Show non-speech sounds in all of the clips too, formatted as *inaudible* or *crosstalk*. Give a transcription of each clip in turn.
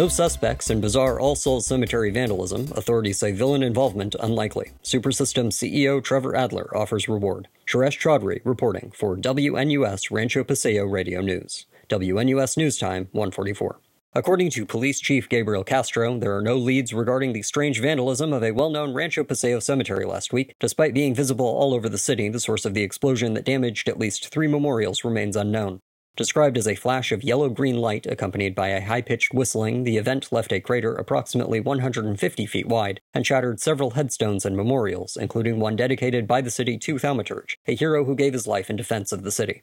No suspects in bizarre All Souls Cemetery vandalism. Authorities say villain involvement unlikely. Supersystems CEO Trevor Adler offers reward. Suresh Chaudhry reporting for WNUS Rancho Paseo Radio News. WNUS News Time 144. According to Police Chief Gabriel Castro, there are no leads regarding the strange vandalism of a well known Rancho Paseo cemetery last week. Despite being visible all over the city, the source of the explosion that damaged at least three memorials remains unknown. Described as a flash of yellow green light accompanied by a high pitched whistling, the event left a crater approximately 150 feet wide and shattered several headstones and memorials, including one dedicated by the city to Thaumaturge, a hero who gave his life in defense of the city.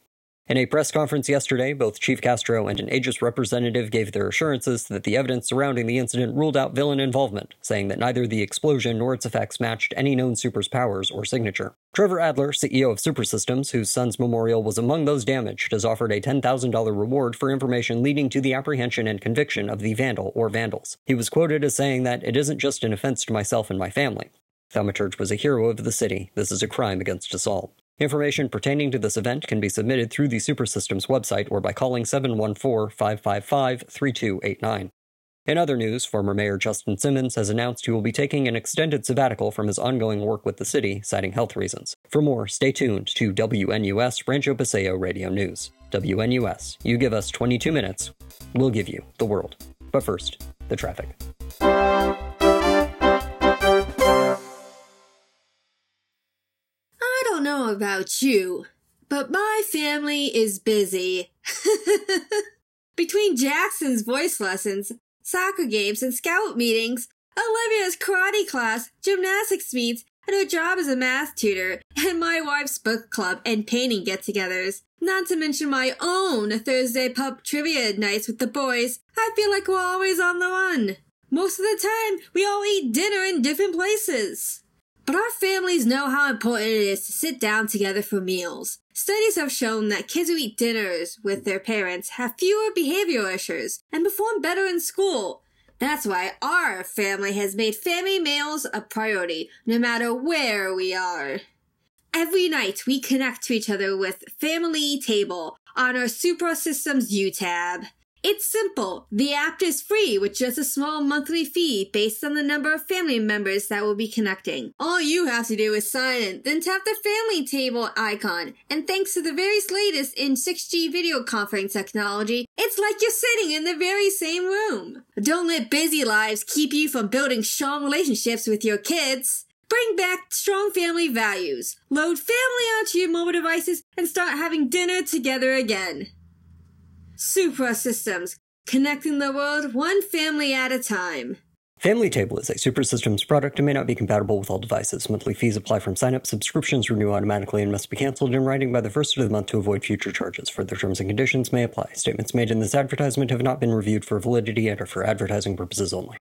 In a press conference yesterday, both Chief Castro and an Aegis representative gave their assurances that the evidence surrounding the incident ruled out villain involvement, saying that neither the explosion nor its effects matched any known super's powers or signature. Trevor Adler, CEO of Supersystems, whose son's memorial was among those damaged, has offered a $10,000 reward for information leading to the apprehension and conviction of the vandal or vandals. He was quoted as saying that it isn't just an offense to myself and my family. Thaumaturge was a hero of the city. This is a crime against us all. Information pertaining to this event can be submitted through the Supersystems website or by calling 714 555 3289. In other news, former Mayor Justin Simmons has announced he will be taking an extended sabbatical from his ongoing work with the city, citing health reasons. For more, stay tuned to WNUS Rancho Paseo Radio News. WNUS, you give us 22 minutes, we'll give you the world. But first, the traffic. Know about you, but my family is busy. *laughs* Between Jackson's voice lessons, soccer games, and scout meetings, Olivia's karate class, gymnastics meets, and her job as a math tutor, and my wife's book club and painting get togethers, not to mention my own Thursday pub trivia nights with the boys, I feel like we're always on the run. Most of the time, we all eat dinner in different places. But our families know how important it is to sit down together for meals. Studies have shown that kids who eat dinners with their parents have fewer behavioral issues and perform better in school. That's why our family has made family meals a priority, no matter where we are. Every night we connect to each other with Family Table on our Super Systems U tab. It's simple. The app is free with just a small monthly fee based on the number of family members that will be connecting. All you have to do is sign in, then tap the family table icon. And thanks to the very latest in 6G video conferencing technology, it's like you're sitting in the very same room. Don't let busy lives keep you from building strong relationships with your kids. Bring back strong family values. Load family onto your mobile devices and start having dinner together again. Supersystems, connecting the world one family at a time. Family Table is a Supersystems product and may not be compatible with all devices. Monthly fees apply from sign up. Subscriptions renew automatically and must be canceled in writing by the first of the month to avoid future charges. Further terms and conditions may apply. Statements made in this advertisement have not been reviewed for validity and are for advertising purposes only.